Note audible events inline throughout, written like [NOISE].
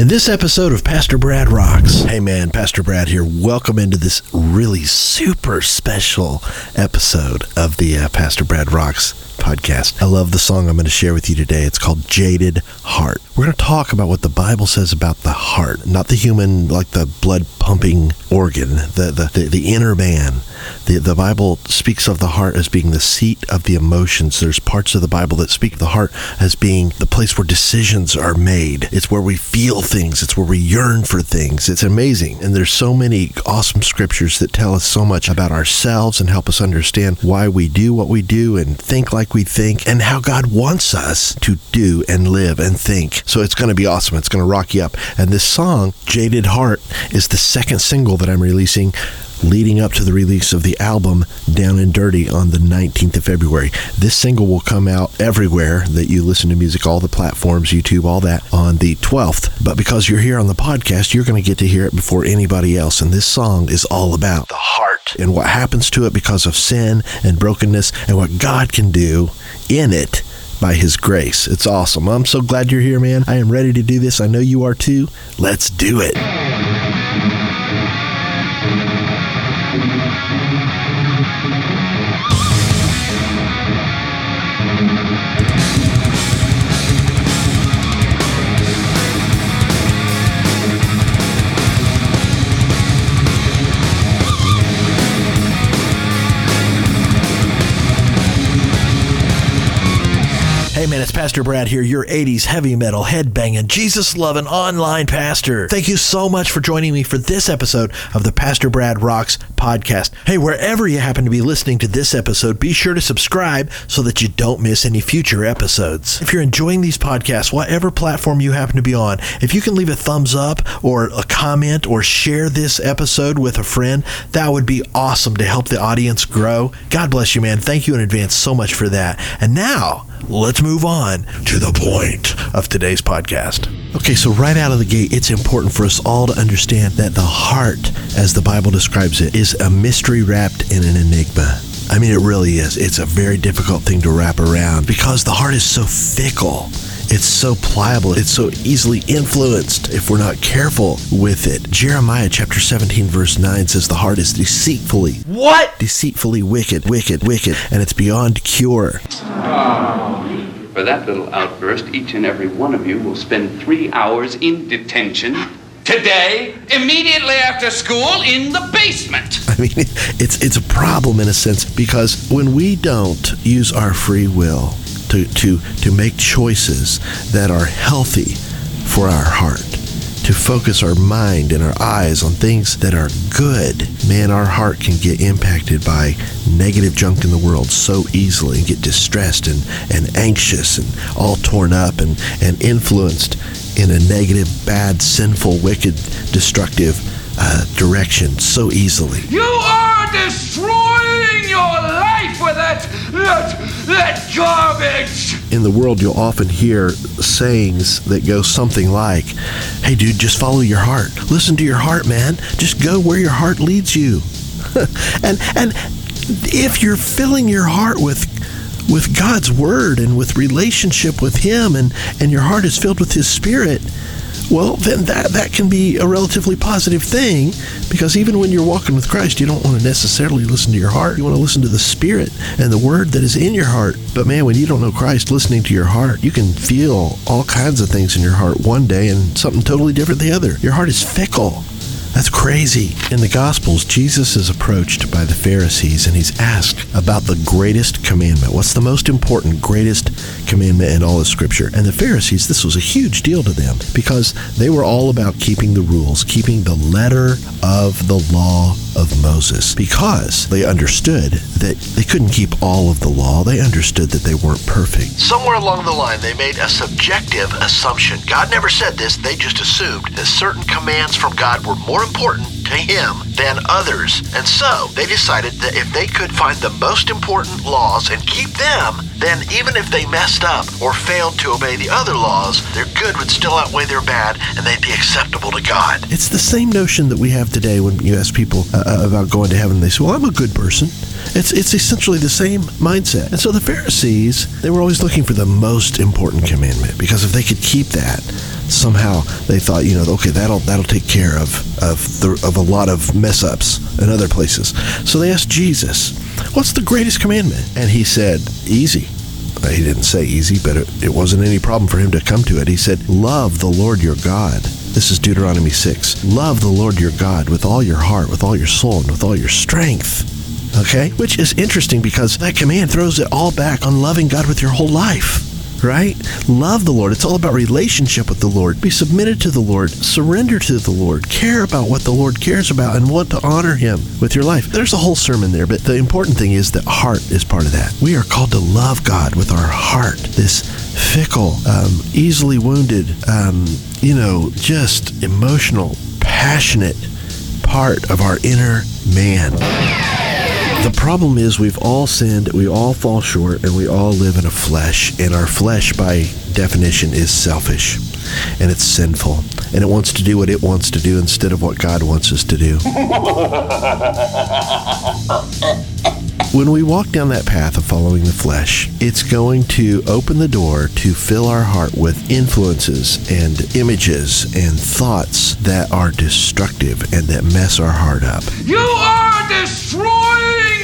In this episode of Pastor Brad Rocks, hey man, Pastor Brad here. Welcome into this really super special episode of the uh, Pastor Brad Rocks podcast. I love the song I'm going to share with you today. It's called Jaded Heart. We're going to talk about what the Bible says about the heart, not the human, like the blood pumping organ, the, the, the, the inner man. The, the Bible speaks of the heart as being the seat of the emotions. There's parts of the Bible that speak of the heart as being the place where decisions are made. It's where we feel things. It's where we yearn for things. It's amazing. And there's so many awesome scriptures that tell us so much about ourselves and help us understand why we do what we do and think like we think and how God wants us to do and live and think. So it's going to be awesome. It's going to rock you up. And this song, Jaded Heart, is the second single that I'm releasing leading up to the release of the album Down and Dirty on the 19th of February. This single will come out everywhere that you listen to music, all the platforms, YouTube, all that on the 12th. But because you're here on the podcast, you're going to get to hear it before anybody else. And this song is all about the heart and what happens to it because of sin and brokenness and what God can do in it by his grace. It's awesome. I'm so glad you're here, man. I am ready to do this. I know you are too. Let's do it. Pastor Brad here, your 80s heavy metal, headbanging, Jesus loving online pastor. Thank you so much for joining me for this episode of the Pastor Brad Rocks podcast. Hey, wherever you happen to be listening to this episode, be sure to subscribe so that you don't miss any future episodes. If you're enjoying these podcasts, whatever platform you happen to be on, if you can leave a thumbs up or a comment or share this episode with a friend, that would be awesome to help the audience grow. God bless you, man. Thank you in advance so much for that. And now, let's move on to the point of today's podcast. Okay, so right out of the gate, it's important for us all to understand that the heart, as the Bible describes it, is a mystery wrapped in an enigma. I mean, it really is. It's a very difficult thing to wrap around because the heart is so fickle. It's so pliable. It's so easily influenced if we're not careful with it. Jeremiah chapter 17 verse 9 says the heart is deceitfully What? deceitfully wicked, wicked, wicked, and it's beyond cure. For that little outburst, each and every one of you will spend three hours in detention today, immediately after school, in the basement. I mean, it's it's a problem in a sense because when we don't use our free will to to to make choices that are healthy for our heart, to focus our mind and our eyes on things that are good, man, our heart can get impacted by negative junk in the world so easily and get distressed and, and anxious and all torn up and, and influenced in a negative, bad, sinful, wicked, destructive uh, direction so easily. You are with that, garbage! in the world, you'll often hear sayings that go something like, Hey, dude, just follow your heart. Listen to your heart, man. Just go where your heart leads you. [LAUGHS] and, and if you're filling your heart with with God's word and with relationship with him and, and your heart is filled with his spirit, well, then that, that can be a relatively positive thing because even when you're walking with Christ, you don't want to necessarily listen to your heart. You want to listen to the Spirit and the Word that is in your heart. But man, when you don't know Christ, listening to your heart, you can feel all kinds of things in your heart one day and something totally different the other. Your heart is fickle. That's crazy. In the Gospels, Jesus is approached by the Pharisees and he's asked about the greatest commandment. What's the most important, greatest commandment in all of Scripture? And the Pharisees, this was a huge deal to them because they were all about keeping the rules, keeping the letter of the law of Moses because they understood that they couldn't keep all of the law. They understood that they weren't perfect. Somewhere along the line, they made a subjective assumption. God never said this, they just assumed that certain commands from God were more important to Him than others. And so they decided that if they could find the most important laws and keep them, then even if they messed up or failed to obey the other laws, their good would still outweigh their bad and they'd be acceptable to God. It's the same notion that we have today when you ask people uh, about going to heaven. They say, "Well, I'm a good person." It's it's essentially the same mindset. And so the Pharisees, they were always looking for the most important commandment because if they could keep that, somehow they thought, you know, okay, that'll that'll take care of of the, of a lot of mess ups in other places. So they asked Jesus, "What's the greatest commandment?" And he said, "Easy." Uh, he didn't say easy, but it, it wasn't any problem for him to come to it. He said, "Love the Lord your God." This is Deuteronomy 6. Love the Lord your God with all your heart, with all your soul, and with all your strength. Okay? Which is interesting because that command throws it all back on loving God with your whole life right? Love the Lord. It's all about relationship with the Lord. Be submitted to the Lord. Surrender to the Lord. Care about what the Lord cares about and want to honor Him with your life. There's a whole sermon there, but the important thing is that heart is part of that. We are called to love God with our heart. This fickle, um, easily wounded, um, you know, just emotional, passionate part of our inner man. The problem is we've all sinned, we all fall short, and we all live in a flesh. And our flesh, by definition, is selfish and it's sinful. And it wants to do what it wants to do instead of what God wants us to do. [LAUGHS] When we walk down that path of following the flesh, it's going to open the door to fill our heart with influences and images and thoughts that are destructive and that mess our heart up. You are destroying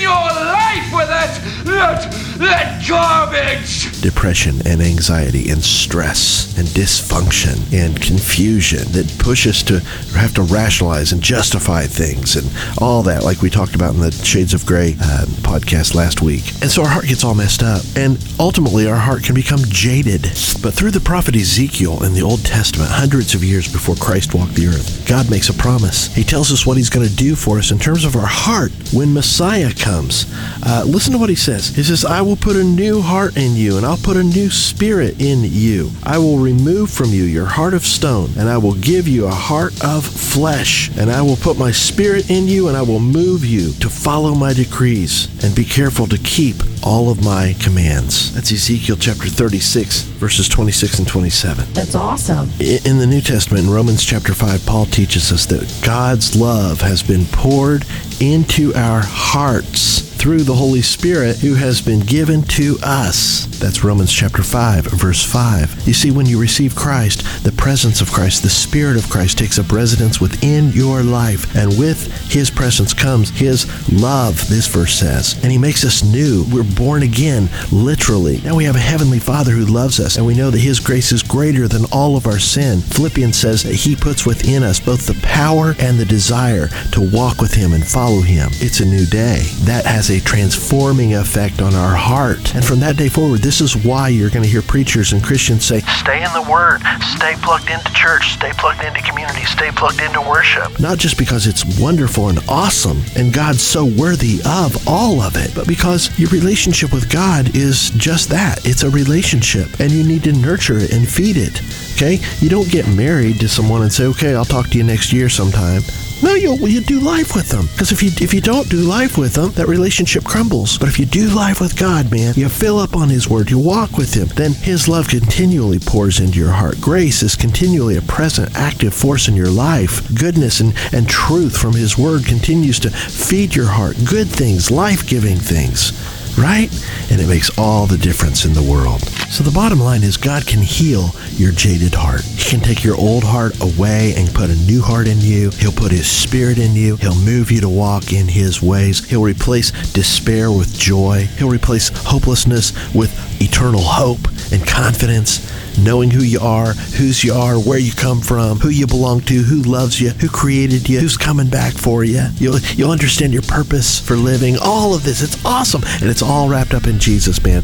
your life with that, that, that garbage! Depression and anxiety and stress and dysfunction and confusion that push us to have to rationalize and justify things and all that, like we talked about in the Shades of Grey uh, podcast last week. And so our heart gets all messed up. And ultimately, our heart can become jaded. But through the prophet Ezekiel in the Old Testament, hundreds of years before Christ walked the earth, God makes a promise. He tells us what He's going to do for us in terms of our heart when Messiah comes. Uh, listen to what He says. He says, I will put a new heart in you, and I'll put a new spirit in you. I will remove from you your heart of stone, and I will give you a heart of flesh. And I will put my spirit in you, and I will move you to follow my decrees and be careful to keep all of my commands. That's Ezekiel chapter 36, verses 26 and 27. That's awesome. In the New Testament, in Romans chapter 5, Paul teaches us that God's love has been poured into our hearts through the Holy Spirit who has been given to us. That's Romans chapter 5, verse 5. You see, when you receive Christ, the presence of Christ, the Spirit of Christ takes up residence within your life. And with His presence comes His love, this verse says. And He makes us new. We're born again, literally. Now we have a Heavenly Father who loves us, and we know that His grace is greater than all of our sin. Philippians says that He puts within us both the power and the desire to walk with Him and follow Him. It's a new day. That has a transforming effect on our heart. And from that day forward, this is why you're going to hear preachers and Christians say, Stay in the Word. Stay plugged into church. Stay plugged into community. Stay plugged into worship. not just because it's wonderful and awesome and God's so worthy of all of it, but because your relationship with God is just that. It's a relationship and you need to nurture it and feed it. Okay? You don't get married to someone and say, okay, I'll talk to you next year sometime. No, you you do life with them. Because if you if you don't do life with them, that relationship crumbles. But if you do life with God, man, you fill up on His Word, you walk with Him, then His love continually pours into your heart. Grace is continually a present, active force in your life. Goodness and, and truth from His Word continues to feed your heart. Good things, life giving things right? And it makes all the difference in the world. So the bottom line is God can heal your jaded heart. He can take your old heart away and put a new heart in you. He'll put his spirit in you. He'll move you to walk in his ways. He'll replace despair with joy. He'll replace hopelessness with eternal hope and confidence knowing who you are, whose you are, where you come from, who you belong to, who loves you, who created you, who's coming back for you. You'll you'll understand your purpose for living. All of this, it's awesome, and it's all wrapped up in Jesus, man.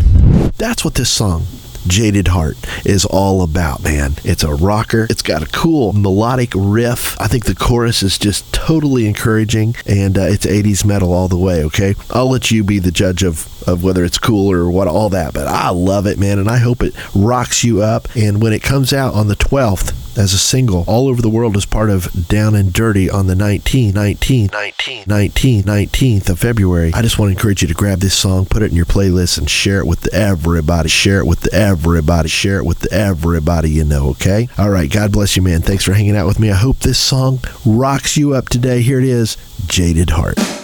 That's what this song Jaded Heart is all about, man. It's a rocker. It's got a cool melodic riff. I think the chorus is just totally encouraging, and uh, it's 80s metal all the way, okay? I'll let you be the judge of, of whether it's cool or what, all that, but I love it, man, and I hope it rocks you up. And when it comes out on the 12th, as a single all over the world as part of Down and Dirty on the 19th, 19th, 19th, 19th, 19th of February. I just want to encourage you to grab this song, put it in your playlist, and share it with everybody. Share it with everybody. Share it with everybody you know, okay? All right. God bless you, man. Thanks for hanging out with me. I hope this song rocks you up today. Here it is Jaded Heart.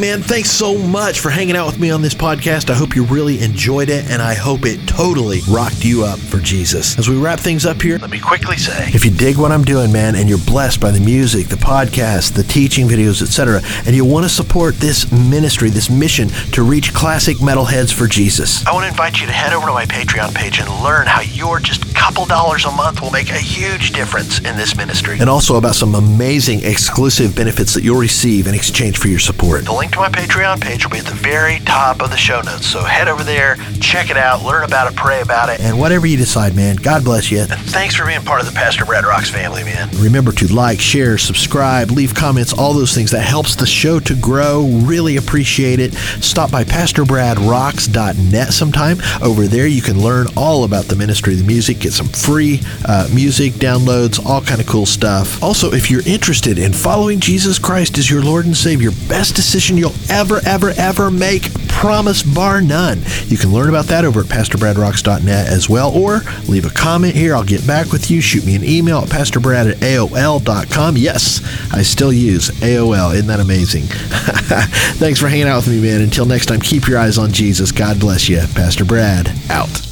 Man, thanks so much for hanging out with me on this podcast. I hope you really enjoyed it, and I hope it totally rocked you up for Jesus. As we wrap things up here, Let me quickly say if you dig what I'm doing, man, and you're blessed by the music, the podcast, the teaching videos, etc., and you want to support this ministry, this mission to reach classic metalheads for Jesus, I want to invite you to head over to my Patreon page and learn how your just couple dollars a month will make a huge difference in this ministry. and also about some amazing exclusive benefits that you'll receive in exchange for your support. The link to my Patreon page will be at the very top of the show notes. So head over there, check it out, learn about it, pray about it. And whatever you decide, man, God bless you. And thanks for being part of the Pastor Brad Rocks family, man. Remember to like, share, subscribe, leave comments, all those things. That helps the show to grow. Really appreciate it. Stop by PastorBradRocks.net sometime. Over there, you can learn all about the ministry of the music, get some free uh, music downloads, all kind of cool stuff. Also, if you're interested in following Jesus Christ as your Lord and Savior, best decision you'll ever, ever, ever make, promise bar none. You can learn about that over at PastorBradRocks.net as well, or leave a comment here. I'll get back with you. Shoot me an email at PastorBrad at AOL.com. Yes, I still use AOL. Isn't that amazing? [LAUGHS] Thanks for hanging out with me, man. Until next time, keep your eyes on Jesus. God bless you. Pastor Brad, out.